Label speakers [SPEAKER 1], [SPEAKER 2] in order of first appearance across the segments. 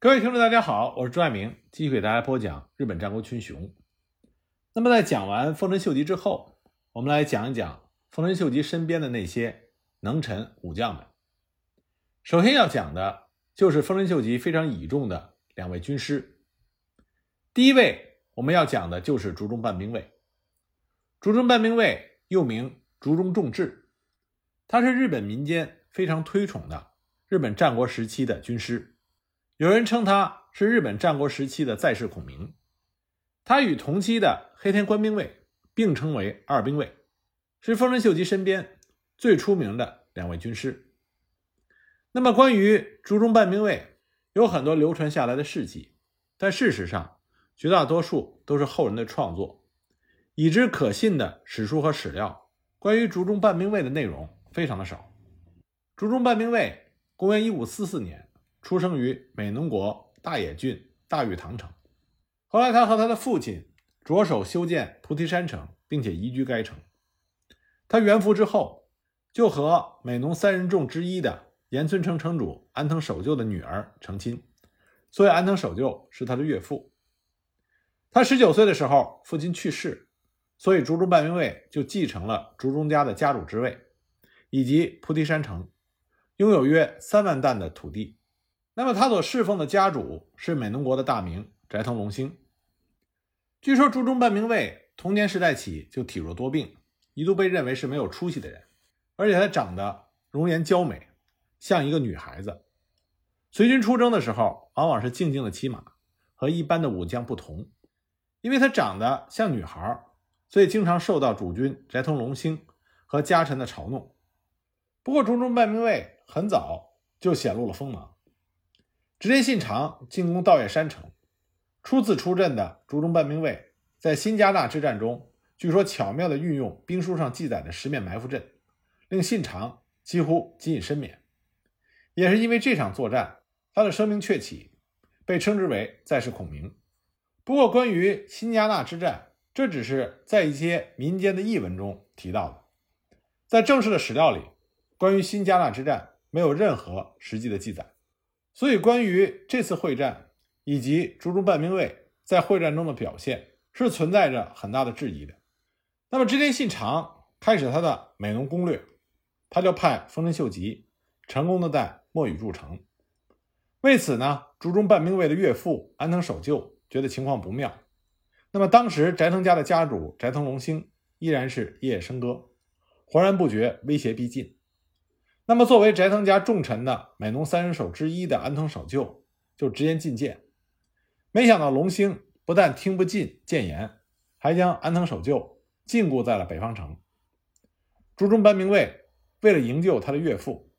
[SPEAKER 1] 各位听众，大家好，我是朱爱明，继续给大家播讲日本战国群雄。那么，在讲完丰臣秀吉之后，我们来讲一讲丰臣秀吉身边的那些能臣武将们。首先要讲的就是丰臣秀吉非常倚重的两位军师。第一位我们要讲的就是竹中半兵卫。竹中半兵卫又名竹中重治，他是日本民间非常推崇的日本战国时期的军师。有人称他是日本战国时期的在世孔明，他与同期的黑田官兵卫并称为二兵卫，是丰臣秀吉身边最出名的两位军师。那么，关于竹中半兵卫有很多流传下来的事迹，但事实上绝大多数都是后人的创作，已知可信的史书和史料关于竹中半兵卫的内容非常的少。竹中半兵卫公元一五四四年。出生于美浓国大野郡大玉堂城，后来他和他的父亲着手修建菩提山城，并且移居该城。他元服之后，就和美浓三人众之一的岩村城城主安藤守就的女儿成亲，所以安藤守就，是他的岳父。他十九岁的时候，父亲去世，所以竹中半兵卫就继承了竹中家的家主之位，以及菩提山城，拥有约三万担的土地。那么他所侍奉的家主是美浓国的大名斋藤龙兴。据说朱中半兵卫童年时代起就体弱多病，一度被认为是没有出息的人，而且他长得容颜娇美，像一个女孩子。随军出征的时候，往往是静静的骑马，和一般的武将不同，因为他长得像女孩，所以经常受到主君斋藤龙兴和家臣的嘲弄。不过竹中半兵卫很早就显露了锋芒。织田信长进攻稻叶山城，初次出阵的竹中半兵卫，在新加纳之战中，据说巧妙地运用兵书上记载的十面埋伏阵，令信长几乎仅以身免。也是因为这场作战，他的声名鹊起，被称之为再世孔明。不过，关于新加纳之战，这只是在一些民间的译文中提到的，在正式的史料里，关于新加纳之战没有任何实际的记载。所以，关于这次会战以及竹中半兵卫在会战中的表现，是存在着很大的质疑的。那么，织田信长开始他的美浓攻略，他就派丰臣秀吉成功的在墨雨入城。为此呢，竹中半兵卫的岳父安藤守就觉得情况不妙。那么，当时斋藤家的家主斋藤龙兴依然是夜夜笙歌，浑然不觉威胁逼近。那么，作为斋藤家重臣的美浓三人首之一的安藤守旧就直言进谏，没想到龙兴不但听不进谏言，还将安藤守旧禁锢在了北方城。竹中班兵卫为了营救他的岳父，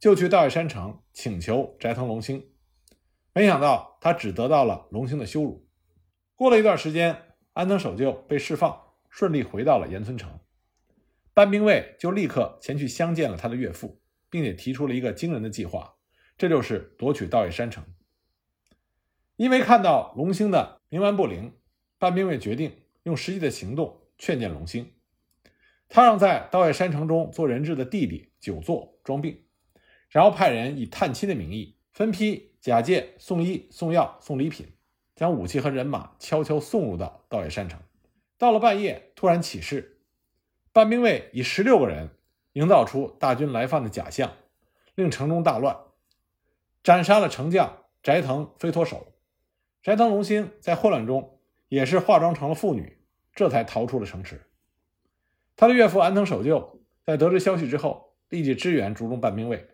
[SPEAKER 1] 就去稻叶山城请求斋藤龙兴，没想到他只得到了龙兴的羞辱。过了一段时间，安藤守旧被释放，顺利回到了岩村城，班兵卫就立刻前去相见了他的岳父。并且提出了一个惊人的计划，这就是夺取稻叶山城。因为看到龙兴的冥顽不灵，半兵卫决定用实际的行动劝谏龙兴。他让在稻叶山城中做人质的弟弟久坐装病，然后派人以探亲的名义分批假借送医、送药、送礼品，将武器和人马悄悄送入到稻叶山城。到了半夜，突然起事，半兵卫以十六个人。营造出大军来犯的假象，令城中大乱，斩杀了城将斋藤飞脱手。斋藤龙兴在混乱中也是化妆成了妇女，这才逃出了城池。他的岳父安藤守就在得知消息之后，立即支援竹中半兵卫，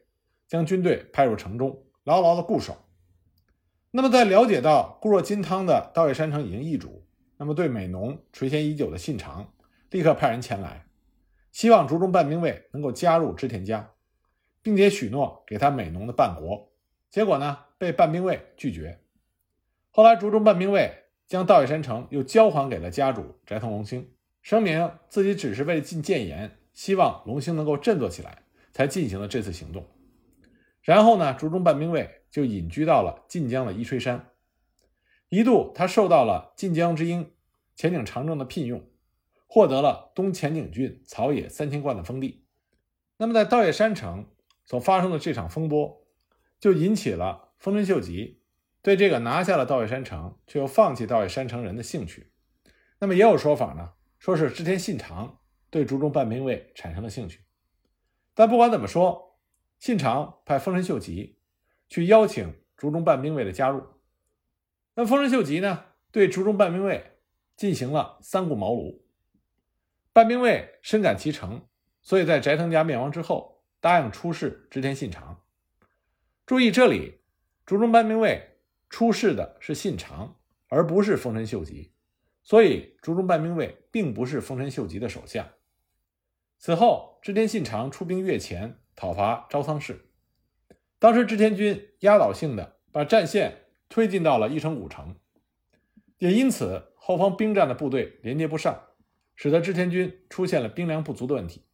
[SPEAKER 1] 将军队派入城中，牢牢的固守。那么，在了解到固若金汤的稻叶山城已经易主，那么对美浓垂涎已久的信长立刻派人前来。希望竹中半兵卫能够加入织田家，并且许诺给他美浓的半国。结果呢，被半兵卫拒绝。后来，竹中半兵卫将稻叶山城又交还给了家主斋藤龙兴，声明自己只是为了进谏言，希望龙兴能够振作起来，才进行了这次行动。然后呢，竹中半兵卫就隐居到了晋江的伊吹山，一度他受到了晋江之鹰前景长政的聘用。获得了东前景郡草野三千贯的封地。那么，在稻叶山城所发生的这场风波，就引起了丰臣秀吉对这个拿下了稻叶山城却又放弃稻叶山城人的兴趣。那么也有说法呢，说是织田信长对竹中半兵卫产生了兴趣。但不管怎么说，信长派丰臣秀吉去邀请竹中半兵卫的加入。那丰臣秀吉呢，对竹中半兵卫进行了三顾茅庐。半兵卫深感其诚，所以在斋藤家灭亡之后，答应出仕织田信长。注意，这里竹中半兵卫出仕的是信长，而不是丰臣秀吉，所以竹中半兵卫并不是丰臣秀吉的手下。此后，织田信长出兵越前讨伐朝仓氏，当时织田军压倒性的把战线推进到了伊城古城，也因此后方兵站的部队连接不上。使得织田军出现了兵粮不足的问题，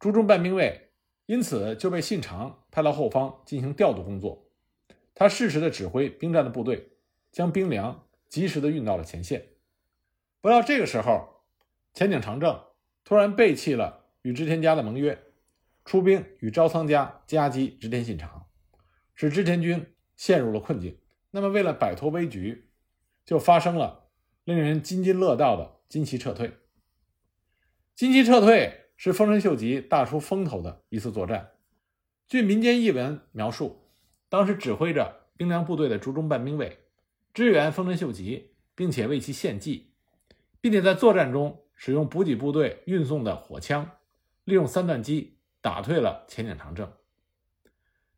[SPEAKER 1] 朱中半兵卫因此就被信长派到后方进行调度工作。他适时的指挥兵站的部队，将兵粮及时的运到了前线。不料这个时候，前井长政突然背弃了与织田家的盟约，出兵与朝仓家夹击织田信长，使织田军陷入了困境。那么，为了摆脱危局，就发生了令人津津乐道的金崎撤退。金崎撤退是丰臣秀吉大出风头的一次作战。据民间译文描述，当时指挥着兵粮部队的竹中半兵卫支援丰臣秀吉，并且为其献计，并且在作战中使用补给部队运送的火枪，利用三段机打退了前井长政。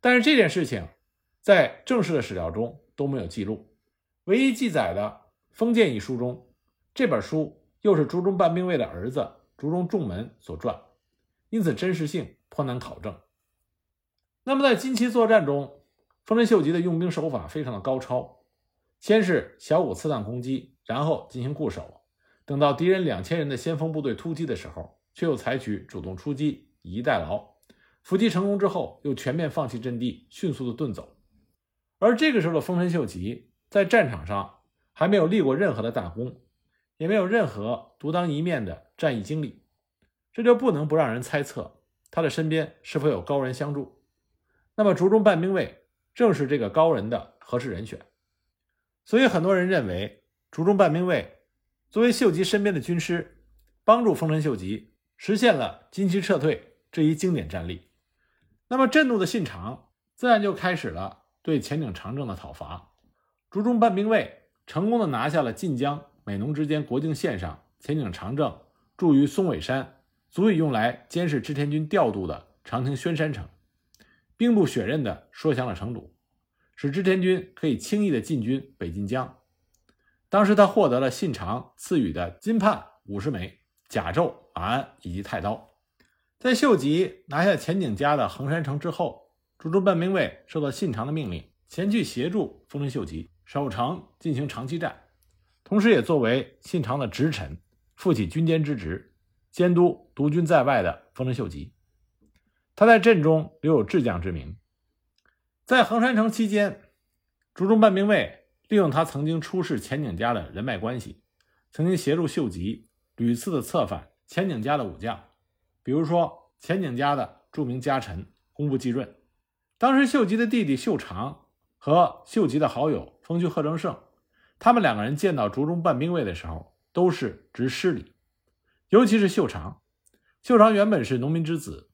[SPEAKER 1] 但是这件事情在正式的史料中都没有记录，唯一记载的《封建》一书中，这本书又是竹中半兵卫的儿子。竹中重门所传，因此真实性颇难考证。那么在金崎作战中，丰臣秀吉的用兵手法非常的高超，先是小股刺探攻击，然后进行固守，等到敌人两千人的先锋部队突击的时候，却又采取主动出击，以逸待劳。伏击成功之后，又全面放弃阵地，迅速的遁走。而这个时候的丰臣秀吉在战场上还没有立过任何的大功。也没有任何独当一面的战役经历，这就不能不让人猜测他的身边是否有高人相助。那么竹中半兵卫正是这个高人的合适人选，所以很多人认为竹中半兵卫作为秀吉身边的军师，帮助丰臣秀吉实现了金崎撤退这一经典战例。那么震怒的信长自然就开始了对前井长政的讨伐，竹中半兵卫成功的拿下了晋江。美浓之间国境线上，前井长政驻于松尾山，足以用来监视织田军调度的长亭宣山城，兵不血刃地说降了城主，使织田军可以轻易地进军北近江。当时他获得了信长赐予的金判五十枚、甲胄、马鞍以及太刀。在秀吉拿下前井家的横山城之后，竹中半兵卫受到信长的命令，前去协助丰臣秀吉守城进行长期战。同时，也作为信长的直臣，负起军监之职，监督独军在外的丰臣秀吉。他在阵中留有智将之名。在横山城期间，竹中半兵卫利用他曾经出仕前井家的人脉关系，曾经协助秀吉屡次的策反前井家的武将，比如说前井家的著名家臣工部继润。当时，秀吉的弟弟秀长和秀吉的好友丰居贺正胜。他们两个人见到竹中半兵卫的时候，都是执失礼，尤其是秀长。秀长原本是农民之子，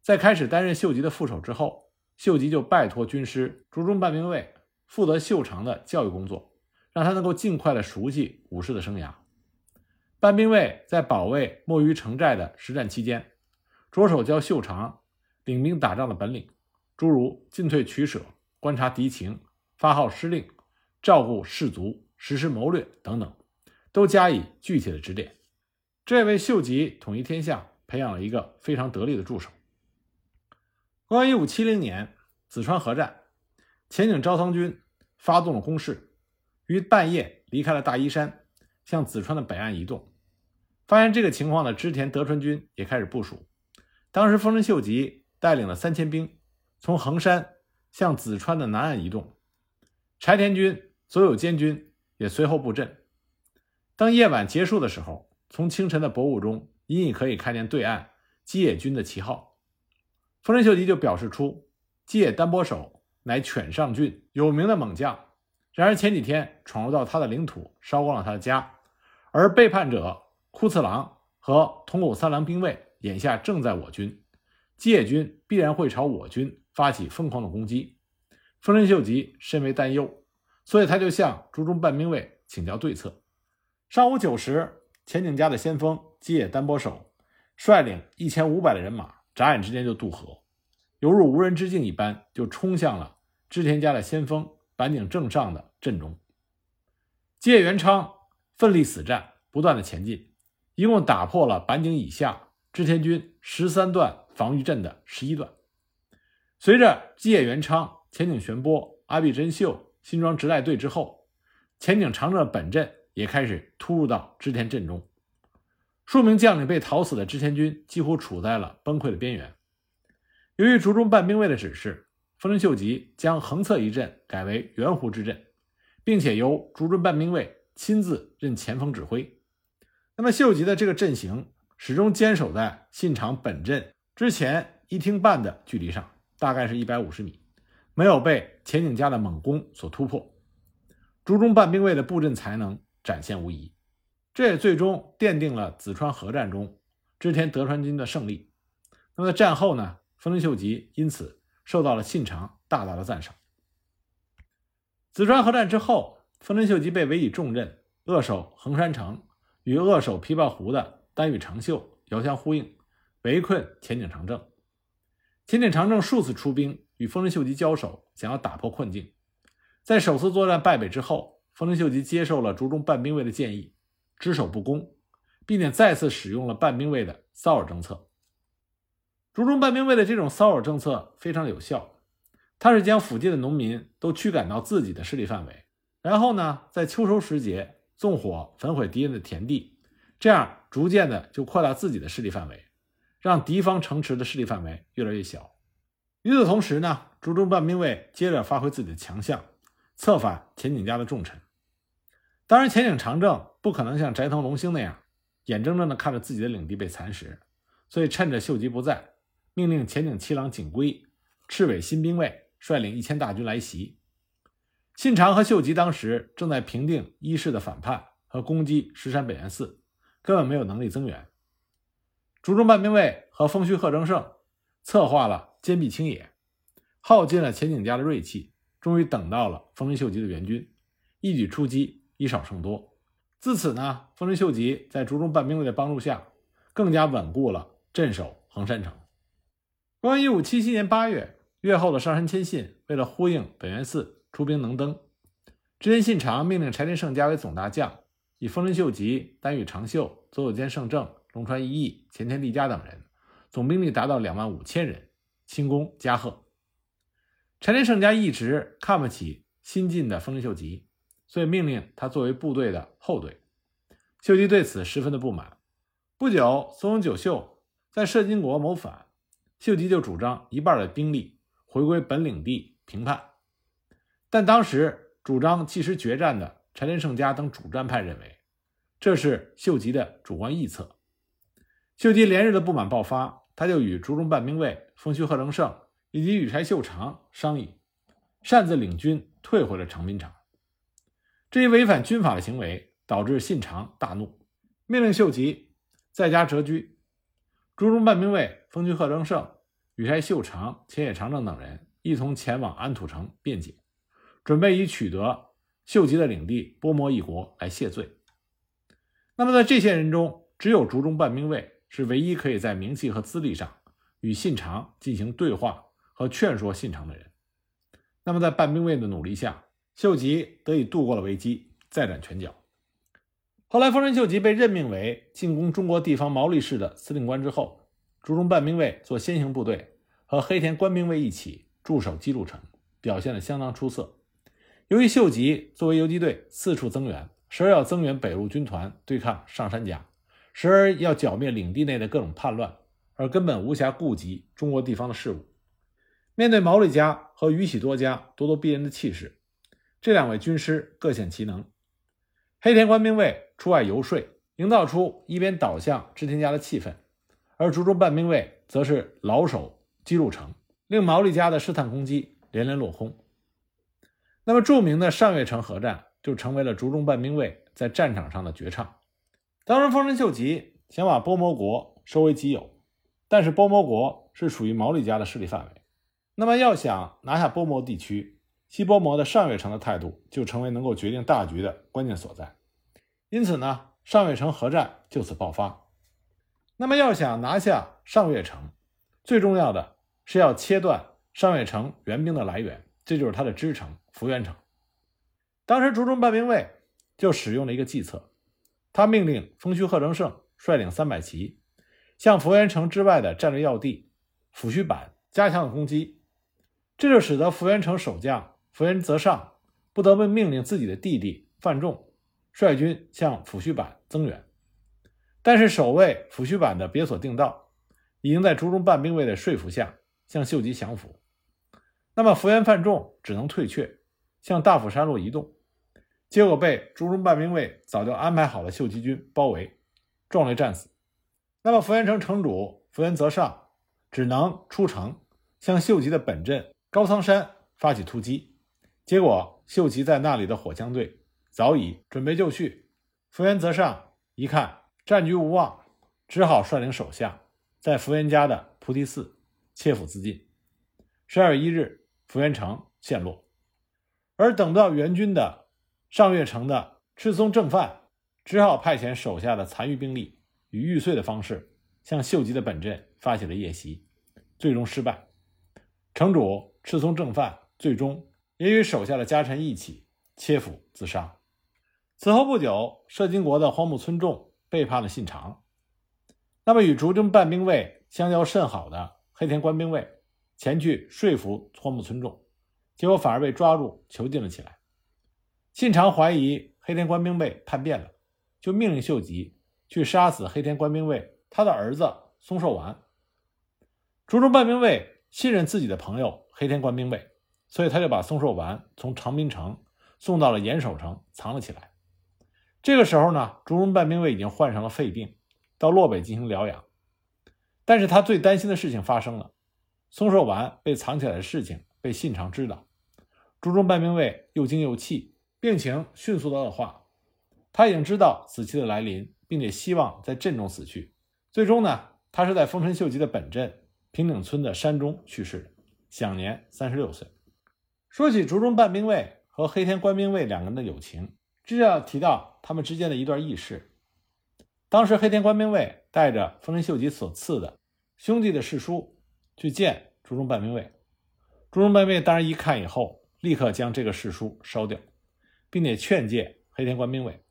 [SPEAKER 1] 在开始担任秀吉的副手之后，秀吉就拜托军师竹中半兵卫负责秀长的教育工作，让他能够尽快的熟悉武士的生涯。半兵卫在保卫墨鱼城寨的实战期间，着手教秀长领兵打仗的本领，诸如进退取舍、观察敌情、发号施令。照顾士卒、实施谋略等等，都加以具体的指点，这为秀吉统一天下培养了一个非常得力的助手。公元一五七零年，子川合战，前井昭仓军发动了攻势，于半夜离开了大伊山，向子川的北岸移动。发现这个情况的织田德川军也开始部署。当时丰臣秀吉带领了三千兵，从横山向子川的南岸移动，柴田军。所有监军也随后布阵。当夜晚结束的时候，从清晨的薄雾中隐隐可以看见对岸基野军的旗号。丰臣秀吉就表示出，基野丹波守乃犬上郡有名的猛将，然而前几天闯入到他的领土，烧光了他的家，而背叛者库次郎和统谷三郎兵卫眼下正在我军，基野军必然会朝我军发起疯狂的攻击。丰臣秀吉深为担忧，所以他就向竹中半兵卫请教对策。上午九时，前景家的先锋基野丹波守率领一千五百的人马，眨眼之间就渡河，犹如无人之境一般，就冲向了织田家的先锋。板井正上的阵中，吉野元昌奋力死战，不断的前进，一共打破了板井以下织田军十三段防御阵的十一段。随着吉野元昌、前井玄波、阿比真秀、新庄直赖队之后，前井长政本阵也开始突入到织田阵中，数名将领被讨死的织田军几乎处在了崩溃的边缘。由于竹中半兵卫的指示。丰臣秀吉将横侧一阵改为圆弧之阵，并且由竹中半兵卫亲自任前锋指挥。那么秀吉的这个阵型始终坚守在信长本阵之前一听半的距离上，大概是一百五十米，没有被前景家的猛攻所突破。竹中半兵卫的布阵才能展现无疑，这也最终奠定了紫川河战中织田德川军的胜利。那么战后呢，丰臣秀吉因此。受到了信长大大的赞赏。紫川合战之后，丰臣秀吉被委以重任，扼守横山城，与扼守琵琶湖的丹羽长秀遥相呼应，围困前井长政。前井长政数次出兵与丰臣秀吉交手，想要打破困境。在首次作战败北之后，丰臣秀吉接受了竹中半兵卫的建议，只守不攻，并且再次使用了半兵卫的骚扰政策。竹中半兵卫的这种骚扰政策非常有效，他是将附近的农民都驱赶到自己的势力范围，然后呢，在秋收时节纵火焚毁敌人的田地，这样逐渐的就扩大自己的势力范围，让敌方城池的势力范围越来越小。与此同时呢，竹中半兵卫接着发挥自己的强项，策反前景家的重臣。当然，前景长政不可能像斋藤龙兴那样眼睁睁地看着自己的领地被蚕食，所以趁着秀吉不在。命令前井七郎景归、赤尾新兵卫率领一千大军来袭。信长和秀吉当时正在平定伊势的反叛和攻击石山北原寺，根本没有能力增援。竹中半兵卫和丰须贺正胜策划了坚壁清野，耗尽了前井家的锐气，终于等到了丰臣秀吉的援军，一举出击，以少胜多。自此呢，丰臣秀吉在竹中半兵卫的帮助下，更加稳固了镇守横山城。公元一五七七年八月，越后的上杉谦信为了呼应本元寺出兵能登，织田信长命令柴田胜家为总大将，以丰臣秀吉、丹羽长秀、佐佐间胜政、龙川一义、前田利家等人，总兵力达到两万五千人，轻攻加贺。柴田胜家一直看不起新进的丰臣秀吉，所以命令他作为部队的后队。秀吉对此十分的不满。不久，松永久秀在摄津国谋反。秀吉就主张一半的兵力回归本领地平叛，但当时主张即时决战的柴田胜家等主战派认为，这是秀吉的主观臆测。秀吉连日的不满爆发，他就与竹中半兵卫丰须贺正胜以及羽柴秀长商议，擅自领军退回了长滨场。这一违反军法的行为导致信长大怒，命令秀吉在家谪居。竹中半兵卫丰居贺正胜、羽柴秀长、前野长政等人一同前往安土城辩解，准备以取得秀吉的领地波摩一国来谢罪。那么，在这些人中，只有竹中半兵卫是唯一可以在名气和资历上与信长进行对话和劝说信长的人。那么，在半兵卫的努力下，秀吉得以度过了危机，再展拳脚。后来，丰臣秀吉被任命为进攻中国地方毛利氏的司令官之后，竹中半兵卫做先行部队，和黑田官兵卫一起驻守基路城，表现得相当出色。由于秀吉作为游击队四处增援，时而要增援北路军团对抗上杉家，时而要剿灭领地内的各种叛乱，而根本无暇顾及中国地方的事务。面对毛利家和宇喜多家咄咄逼人的气势，这两位军师各显其能。黑田官兵卫出外游说，营造出一边倒向织田家的气氛；而竹中半兵卫则是老守基路城，令毛利家的试探攻击连连落空。那么著名的上月城合战就成为了竹中半兵卫在战场上的绝唱。当时丰臣秀吉想把波摩国收为己有，但是波摩国是属于毛利家的势力范围，那么要想拿下波摩地区，西波摩的上月城的态度就成为能够决定大局的关键所在。因此呢，上月城合战就此爆发。那么要想拿下上月城，最重要的是要切断上月城援兵的来源，这就是它的支城福原城。当时竹中半兵卫就使用了一个计策，他命令丰须贺成胜率领三百骑向福原城之外的战略要地抚恤坂加强了攻击，这就使得福原城守将福原泽尚不得不命令自己的弟弟范仲率军向抚恤坂增援。但是守卫抚恤坂的别所定道已经在竹中半兵卫的说服下向秀吉降服，那么福原范仲只能退却，向大府山路移动，结果被竹中半兵卫早就安排好的秀吉军包围，壮烈战死。那么福原城城主福原泽尚只能出城向秀吉的本镇高仓山发起突击，结果秀吉在那里的火枪队早已准备就绪，福原泽尚一看。战局无望，只好率领手下在福原家的菩提寺切腹自尽。十二月一日，福原城陷落。而等不到援军的上月城的赤松正范，只好派遣手下的残余兵力，以玉碎的方式向秀吉的本镇发起了夜袭，最终失败。城主赤松正范最终也与手下的家臣一起切腹自杀。此后不久，摄津国的荒木村重。背叛了信长，那么与竹中半兵卫相交甚好的黑田官兵卫前去说服荒木村重，结果反而被抓住囚禁了起来。信长怀疑黑田官兵卫叛变了，就命令秀吉去杀死黑田官兵卫他的儿子松寿丸。竹中半兵卫信任自己的朋友黑田官兵卫，所以他就把松寿丸从长滨城送到了岩手城藏了起来。这个时候呢，竹中半兵卫已经患上了肺病，到洛北进行疗养。但是他最担心的事情发生了，松寿丸被藏起来的事情被信长知道，竹中半兵卫又惊又气，病情迅速的恶化。他已经知道死期的来临，并且希望在阵中死去。最终呢，他是在丰臣秀吉的本镇平顶村的山中去世的，享年三十六岁。说起竹中半兵卫和黑田官兵卫两个人的友情。这就要提到他们之间的一段轶事。当时黑田官兵卫带着丰臣秀吉所赐的兄弟的世书去见竹中半兵卫，竹中半兵卫当然一看以后，立刻将这个世书烧掉，并且劝诫黑田官兵卫。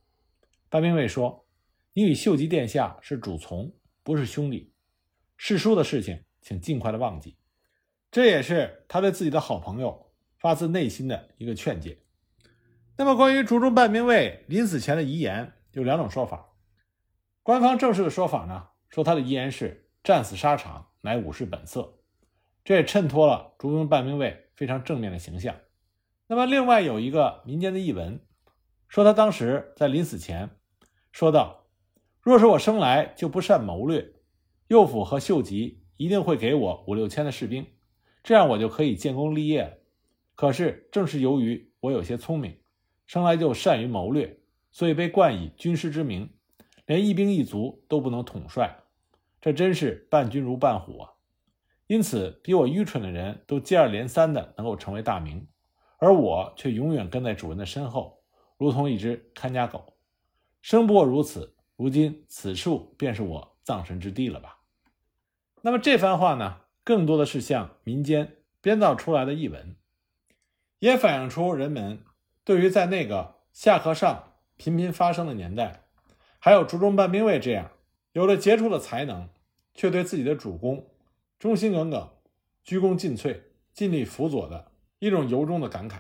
[SPEAKER 1] 半兵卫说：“你与秀吉殿下是主从，不是兄弟。世书的事情，请尽快的忘记。”这也是他对自己的好朋友发自内心的一个劝诫。那么，关于竹中半兵卫临死前的遗言有两种说法。官方正式的说法呢，说他的遗言是“战死沙场，乃武士本色”，这也衬托了竹中半兵卫非常正面的形象。那么，另外有一个民间的译文，说他当时在临死前说道：“若是我生来就不善谋略，右辅和秀吉一定会给我五六千的士兵，这样我就可以建功立业了。可是，正是由于我有些聪明。”生来就善于谋略，所以被冠以军师之名，连一兵一卒都不能统帅，这真是伴君如伴虎啊！因此，比我愚蠢的人都接二连三的能够成为大名，而我却永远跟在主人的身后，如同一只看家狗。生不过如此，如今此处便是我葬身之地了吧？那么这番话呢，更多的是向民间编造出来的译文，也反映出人们。对于在那个下课上频频发生的年代，还有竹中半兵卫这样有着杰出的才能，却对自己的主公忠心耿耿、鞠躬尽瘁、尽力辅佐的一种由衷的感慨。